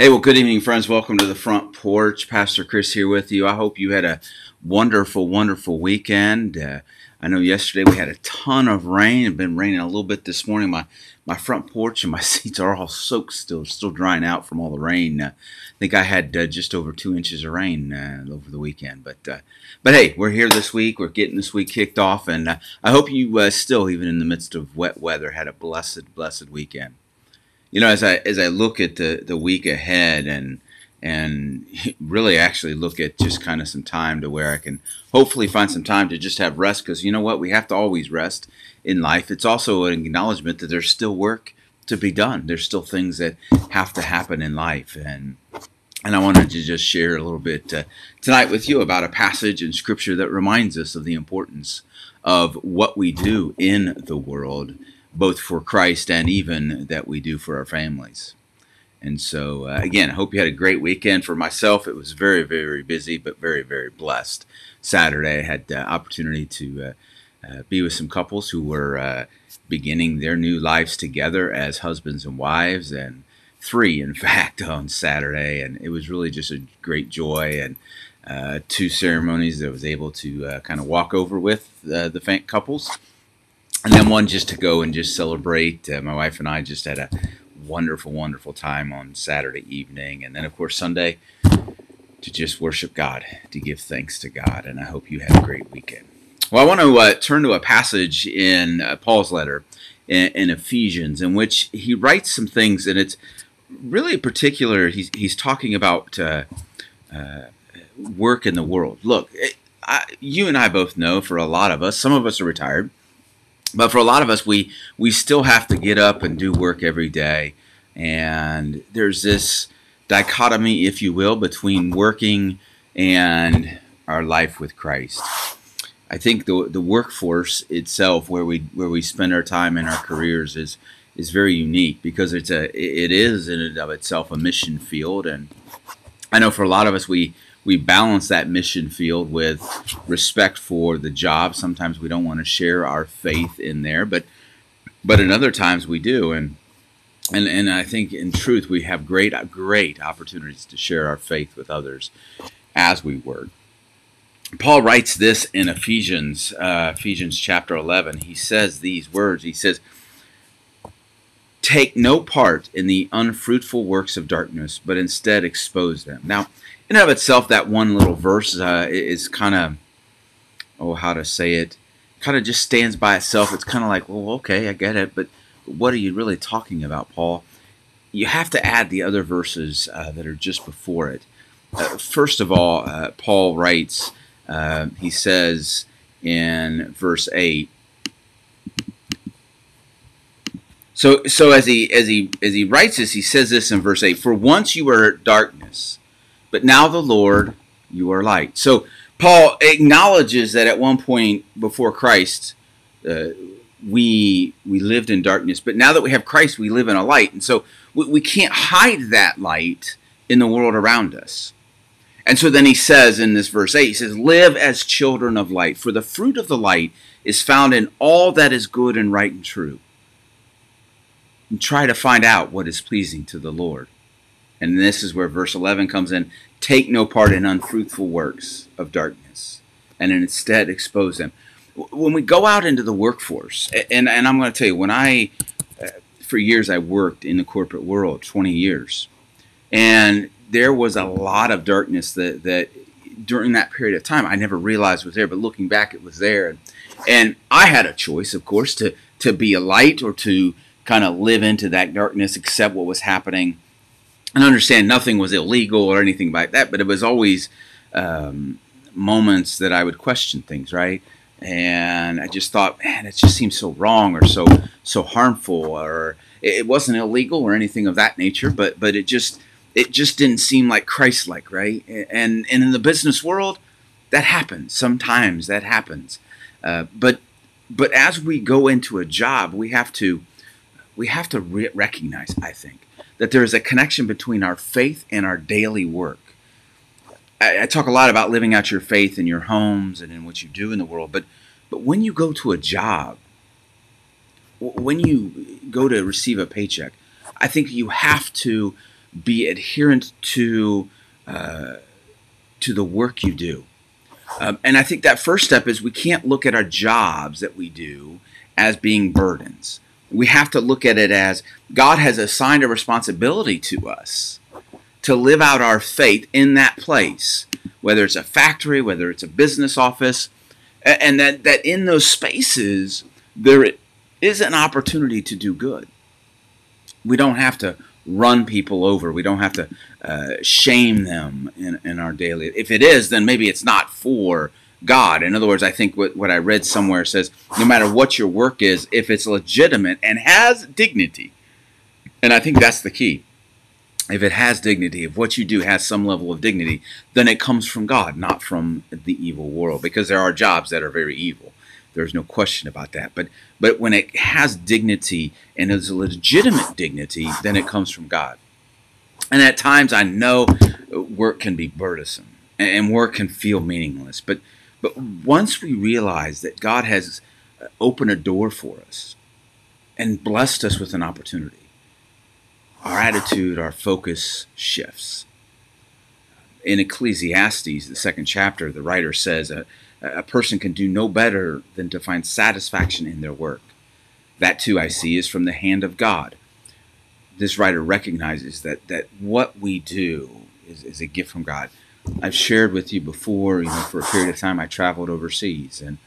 Hey, well, good evening, friends. Welcome to the front porch. Pastor Chris here with you. I hope you had a wonderful, wonderful weekend. Uh, I know yesterday we had a ton of rain. It's been raining a little bit this morning. My my front porch and my seats are all soaked still, still drying out from all the rain. Uh, I think I had uh, just over two inches of rain uh, over the weekend. But uh, but hey, we're here this week. We're getting this week kicked off, and uh, I hope you still, even in the midst of wet weather, had a blessed, blessed weekend you know, as I as I look at the the week ahead and and really actually look at just kind of some time to where I can hopefully find some time to just have rest because you know what we have to always rest in life. It's also an acknowledgement that there's still work to be done. There's still things that have to happen in life and and I wanted to just share a little bit uh, tonight with you about a passage in scripture that reminds us of the importance of what we do in the world both for Christ and even that we do for our families. And so, uh, again, I hope you had a great weekend. For myself, it was very, very busy, but very, very blessed. Saturday, I had the opportunity to uh, uh, be with some couples who were uh, beginning their new lives together as husbands and wives, and three, in fact, on Saturday. And it was really just a great joy and uh, two ceremonies that I was able to uh, kind of walk over with the couples and then one just to go and just celebrate. Uh, my wife and I just had a wonderful, wonderful time on Saturday evening, and then of course Sunday to just worship God, to give thanks to God. And I hope you had a great weekend. Well, I want to uh, turn to a passage in uh, Paul's letter in, in, Ephesians, in which he writes some things, and it's really particular. He's he's talking about uh, uh work in the world. Look. I, you and I both know, for a lot of us, some of us are retired, but for a lot of us, we we still have to get up and do work every day, and there's this dichotomy, if you will, between working and our life with Christ. I think the the workforce itself, where we where we spend our time in our careers, is is very unique because it's a it is in and of itself a mission field, and I know for a lot of us we we balance that mission field with respect for the job. Sometimes we don't want to share our faith in there, but but in other times we do, and and and I think in truth we have great great opportunities to share our faith with others as we work. Paul writes this in Ephesians uh, Ephesians chapter eleven. He says these words. He says. Take no part in the unfruitful works of darkness, but instead expose them. Now, in and of itself, that one little verse uh, is kind of, oh, how to say it, kind of just stands by itself. It's kind of like, well, okay, I get it, but what are you really talking about, Paul? You have to add the other verses uh, that are just before it. Uh, first of all, uh, Paul writes, uh, he says in verse 8, so, so as he as he as he writes this, he says this in verse eight: "For once you were darkness, but now the Lord, you are light. So Paul acknowledges that at one point before Christ, uh, we we lived in darkness, but now that we have Christ, we live in a light, and so we, we can't hide that light in the world around us. And so then he says in this verse 8, he says, Live as children of light, for the fruit of the light is found in all that is good and right and true. And try to find out what is pleasing to the Lord. And this is where verse 11 comes in take no part in unfruitful works of darkness, and instead expose them. When we go out into the workforce, and, and I'm going to tell you, when I, uh, for years, I worked in the corporate world, 20 years, and there was a lot of darkness that, that during that period of time I never realized was there, but looking back, it was there. And, and I had a choice, of course, to, to be a light or to kind of live into that darkness, accept what was happening and understand nothing was illegal or anything like that, but it was always um, moments that I would question things, right? And I just thought, man, it just seems so wrong or so so harmful, or it wasn't illegal or anything of that nature, but but it just it just didn't seem like Christ-like, right? And and in the business world, that happens sometimes. That happens, uh, but but as we go into a job, we have to we have to re- recognize, I think, that there is a connection between our faith and our daily work. I, I, talk a lot about living out your faith in your homes and in what you do in the world, but but when you go to a job, when you go to receive a paycheck, I think you have to be adherent to uh, to the work you do. Um, and I think that first step is we can't look at our jobs that we do as being burdens. We have to look at it as God has assigned a responsibility to us to live out our faith in that place, whether it's a factory, whether it's a business office, and that, that in those spaces there is an opportunity to do good. We don't have to run people over. We don't have to uh, shame them in, in our daily. If it is, then maybe it's not for God. In other words, I think what, what I read somewhere says no matter what your work is, if it's legitimate and has dignity, and I think that's the key. If it has dignity, if what you do has some level of dignity, then it comes from God, not from the evil world, because there are jobs that are very evil. There's no question about that. But but when it has dignity and is a legitimate dignity, then it comes from God. And at times I know work can be burdensome and work can feel meaningless. But but once we realize that God has uh, opened a door for us and blessed us with an opportunity, our attitude, our focus shifts. In Ecclesiastes, the second chapter, the writer says, a person can do no better than to find satisfaction in their work. That too, I see, is from the hand of God. This writer recognizes that that what we do is, is a gift from God. I've shared with you before, you know, for a period of time I traveled overseas and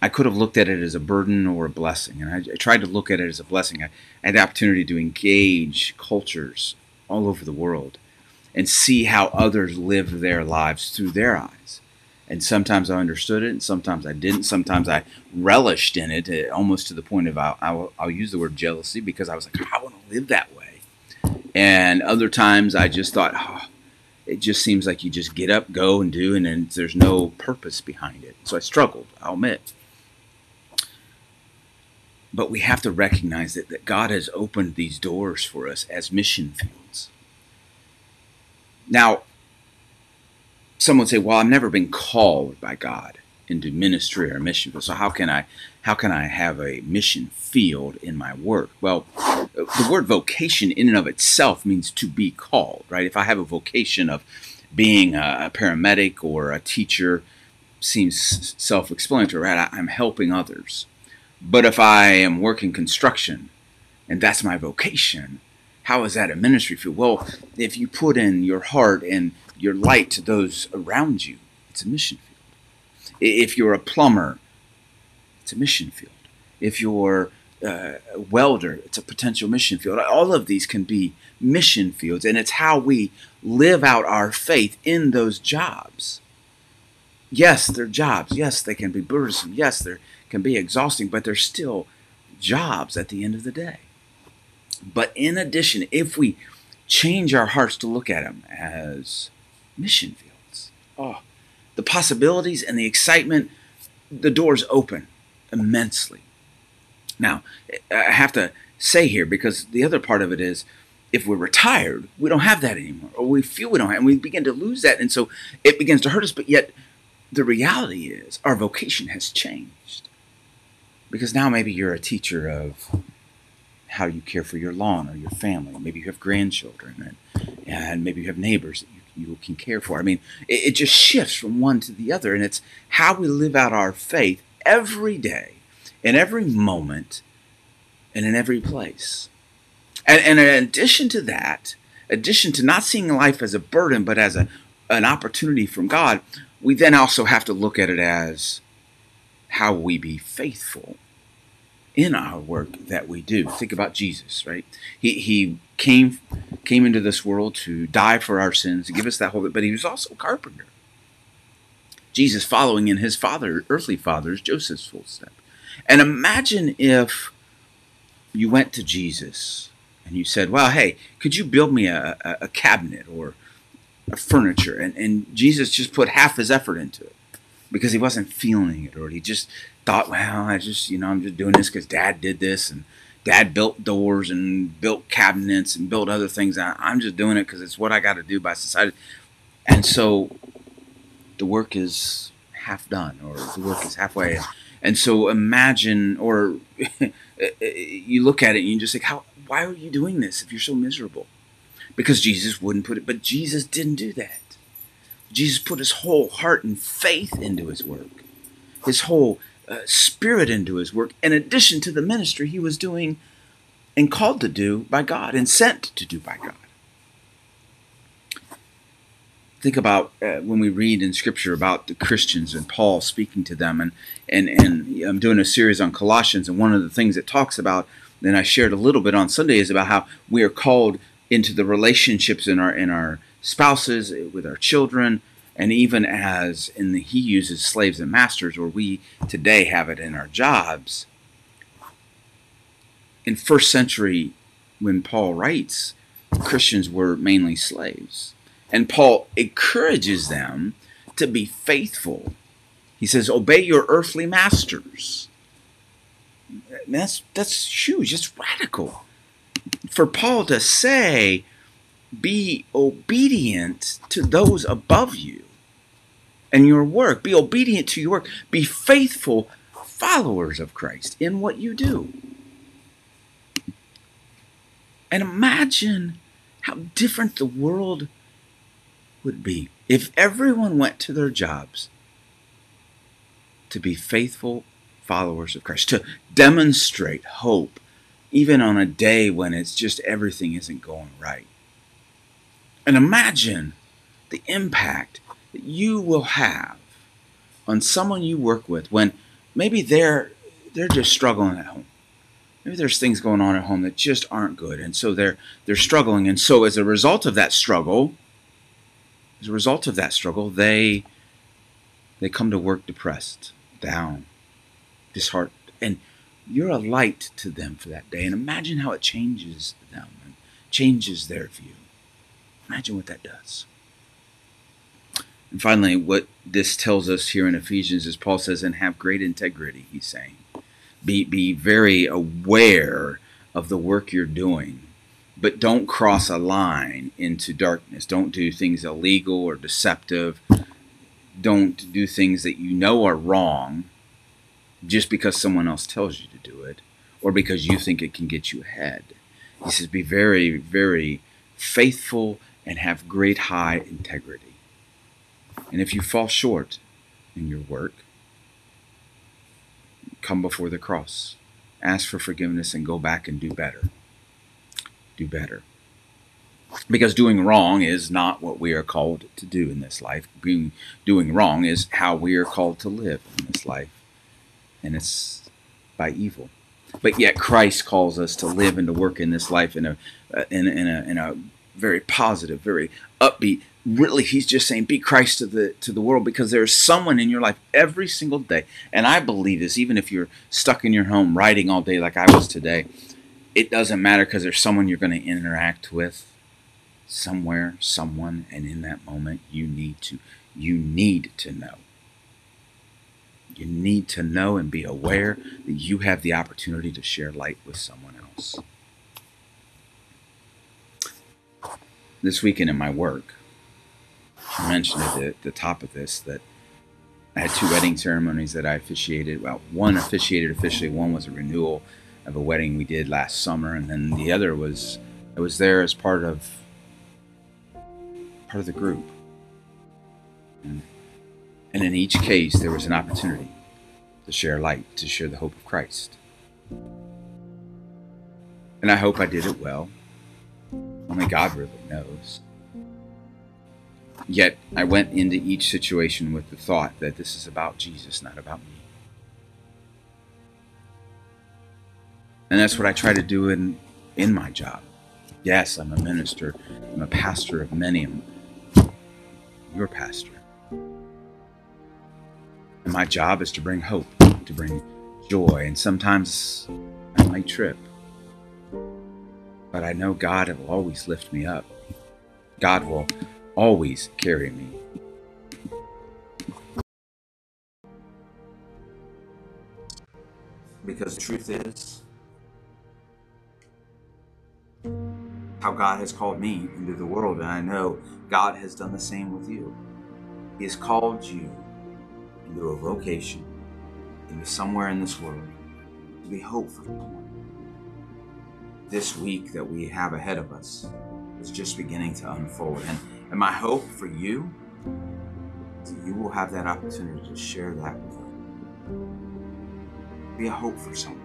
I could have looked at it as a burden or a blessing. And I, I tried to look at it as a blessing. I, I had the opportunity to engage cultures all over the world and see how others live their lives through their eyes and sometimes I understood it, and sometimes I didn't. Sometimes I relished in it, uh, almost to the point of I'll, I'll, I'll use the word jealousy because I was like, I want to live that way. And other times I just thought, oh, it just seems like you just get up, go, and do, and then there's no purpose behind it. So I struggled, I'll admit. But we have to recognize that, that God has opened these doors for us as mission fields. Now, someone would say, "Well, I've never been called by God into ministry or mission. So how can I how can I have a mission field in my work?" Well, the word vocation in and of itself means to be called, right? If I have a vocation of being a paramedic or a teacher, seems self-explanatory, right? I'm helping others. But if I am working construction and that's my vocation, how is that a ministry field? Well, if you put in your heart and your light to those around you, it's a mission. If you're a plumber, it's a mission field. If you're uh, a welder, it's a potential mission field. All of these can be mission fields, and it's how we live out our faith in those jobs. Yes, they're jobs. Yes, they can be burdensome. Yes, they can be exhausting, but they're still jobs at the end of the day. But in addition, if we change our hearts to look at them as mission fields. Oh, the possibilities and the excitement, the doors open immensely. Now, I have to say here because the other part of it is if we're retired, we don't have that anymore, or we feel we don't have, and we begin to lose that, and so it begins to hurt us. But yet, the reality is our vocation has changed because now maybe you're a teacher of how you care for your lawn or your family. Maybe you have grandchildren, and, and maybe you have neighbors that you you can care for. I mean, it, it just shifts from one to the other, and it's how we live out our faith every day, in every moment, and in every place. And, and in addition to that, addition to not seeing life as a burden, but as a, an opportunity from God, we then also have to look at it as how we be faithful in our work that we do. Think about Jesus, right? He, he came came into this world to die for our sins, to give us that hope, but he was also a carpenter. Jesus following in his father, earthly father's, Joseph's footsteps. And imagine if you went to Jesus and you said, Well, hey, could you build me a, a, a cabinet or a furniture? And, and Jesus just put half his effort into it because he wasn't feeling it or he just thought, well, I just, you know, I'm just doing this because dad did this and dad built doors and built cabinets and built other things. I'm just doing it because it's what I got to do by society. And so the work is half done or the work is halfway. And so imagine, or eh, eh, you look at it and you just think, how, why are you doing this if you're so miserable? because Jesus wouldn't put it. But Jesus didn't do that. Jesus put his whole heart and faith into his work, his whole uh, spirit into his work, in addition to the ministry he was doing and called to do by God and sent to do by God. Think about uh, when we read in Scripture about the Christians and Paul speaking to them, and, and and I'm doing a series on Colossians, and one of the things it talks about, and I shared a little bit on Sunday, is about how we are called into the relationships in our in our spouses, uh, with our children, and even as in the, he uses slaves and masters, where we today have it in our jobs. In first century, when Paul writes, Christians were mainly slaves, and Paul encourages them to be faithful. He says, "Obey your earthly masters." That's that's huge. It's radical for Paul to say be obedient to those above you and your work. Be obedient to your work. Be faithful followers of Christ in what you do. And imagine how different the world would be if everyone went to their jobs to be faithful followers of Christ, to demonstrate hope, even on a day when it's just everything isn't going right. And imagine the impact that you will have on someone you work with when maybe they're they're just struggling at home. Maybe there's things going on at home that just aren't good, and so they're they're struggling. And so as a result of that struggle, as a result of that struggle, they they come to work depressed, down, disheartened, and you're a light to them for that day. And imagine how it changes them and changes their view. Imagine what that does. And finally, what this tells us here in Ephesians is Paul says, and have great integrity, he's saying. Be, be very aware of the work you're doing, but don't cross a line into darkness. Don't do things illegal or deceptive. Don't do things that you know are wrong just because someone else tells you to do it or because you think it can get you ahead. He says, be very, very faithful and have great high integrity. And if you fall short in your work, come before the cross. Ask for forgiveness and go back and do better. Do better. Because doing wrong is not what we are called to do in this life. Being, doing wrong is how we are called to live in this life. And it's by evil. But yet Christ calls us to live and to work in this life in a, uh, in, in a, in a very positive, very upbeat. Really, he's just saying, be Christ to the to the world because there's someone in your life every single day. And I believe this, even if you're stuck in your home writing all day like I was today, it doesn't matter because there's someone you're going to interact with somewhere, someone, and in that moment you need to you need to know. You need to know and be aware that you have the opportunity to share light with someone else. This weekend in my work, I mentioned at the, the top of this that I had two wedding ceremonies that I officiated. Well, one officiated officially, one was a renewal of a wedding we did last summer, and then the other was I was there as part of part of the group. And, and in each case, there was an opportunity to share light, to share the hope of Christ. And I hope I did it well. Only God really knows. Yet I went into each situation with the thought that this is about Jesus, not about me. And that's what I try to do in, in my job. Yes, I'm a minister, I'm a pastor of many. I'm your pastor. And my job is to bring hope, to bring joy, and sometimes I might trip. But I know God will always lift me up. God will always carry me. Because the truth is, how God has called me into the world, and I know God has done the same with you. He has called you into a vocation, into somewhere in this world, to be hope for someone. This week that we have ahead of us, is just beginning to unfold. And, and my hope for you is that you will have that opportunity to share that with others. Be a hope for someone.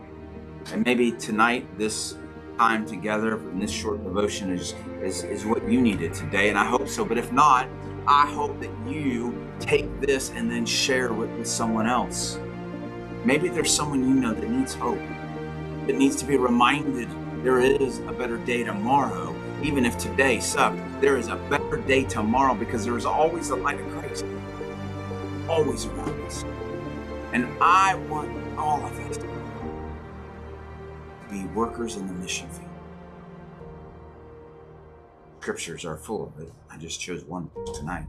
And maybe tonight, this time together in this short devotion is, is, is what you needed today, and I hope so. But if not, I hope that you take this and then share it with someone else. Maybe there's someone you know that needs hope, that needs to be reminded there is a better day tomorrow. Even if today sucked, there is a better day tomorrow because there is always the light of Christ, always around us. And I want all of us to be workers in the mission field. Scriptures are full of it. I just chose one tonight.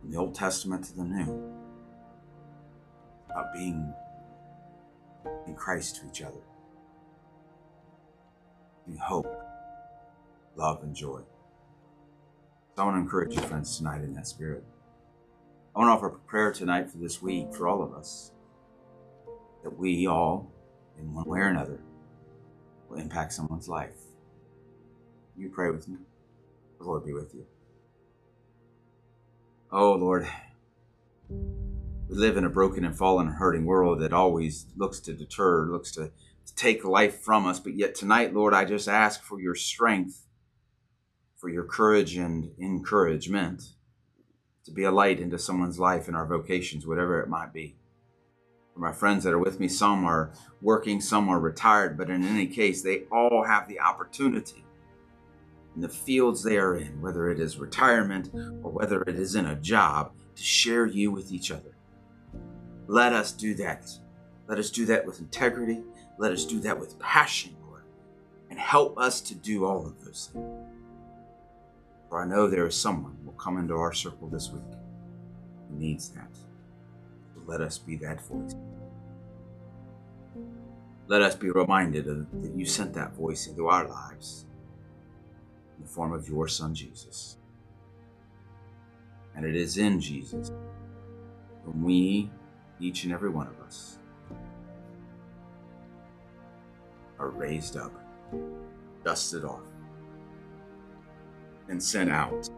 From the Old Testament to the New. About being in Christ to each other. Hope, love, and joy. So I want to encourage you, friends, tonight in that spirit. I want to offer a prayer tonight for this week for all of us. That we all, in one way or another, will impact someone's life. You pray with me. The Lord be with you. Oh, Lord, we live in a broken and fallen hurting world that always looks to deter, looks to, to take life from us. But yet tonight, Lord, I just ask for your strength, for your courage and encouragement to be a light into someone's life in our vocations, whatever it might be. For my friends that are with me, some are working, some are retired, but in any case, they all have the opportunity in the fields they are in, whether it is retirement or whether it is in a job, to share you with each other. Let us do that. Let us do that with integrity. Let us do that with passion, Lord, and help us to do all of those things. For I know there is someone who will come into our circle this week who needs that. Let us be that voice. Let us be reminded of, that you sent that voice into our lives in the form of your Son, Jesus. And it is in Jesus when we, each and every one of us, are raised up, dusted off, and sent out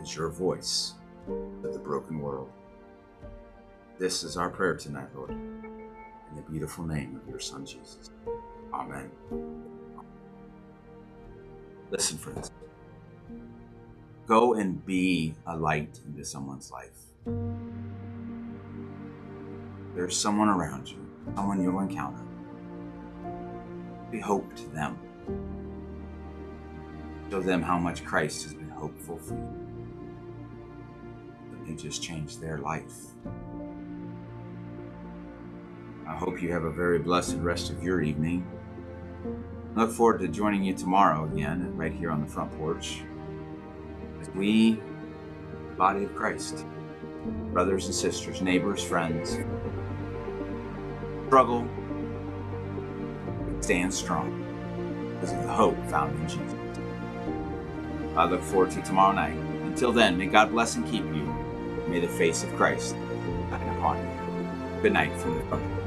as your voice to the broken world. This is our prayer tonight, Lord, in the beautiful name of your Son, Jesus. Amen. Listen, friends. Go and be a light into someone's life. There's someone around you, someone you'll encounter. Be hope to them. Show them how much Christ has been hopeful for you. That may just change their life. I hope you have a very blessed rest of your evening. Look forward to joining you tomorrow again, right here on the front porch. As we, body of Christ, brothers and sisters, neighbors, friends, struggle, stand strong because of the hope found in Jesus. I look forward to tomorrow night. Until then, may God bless and keep you. May the face of Christ shine upon you. Good night from the front.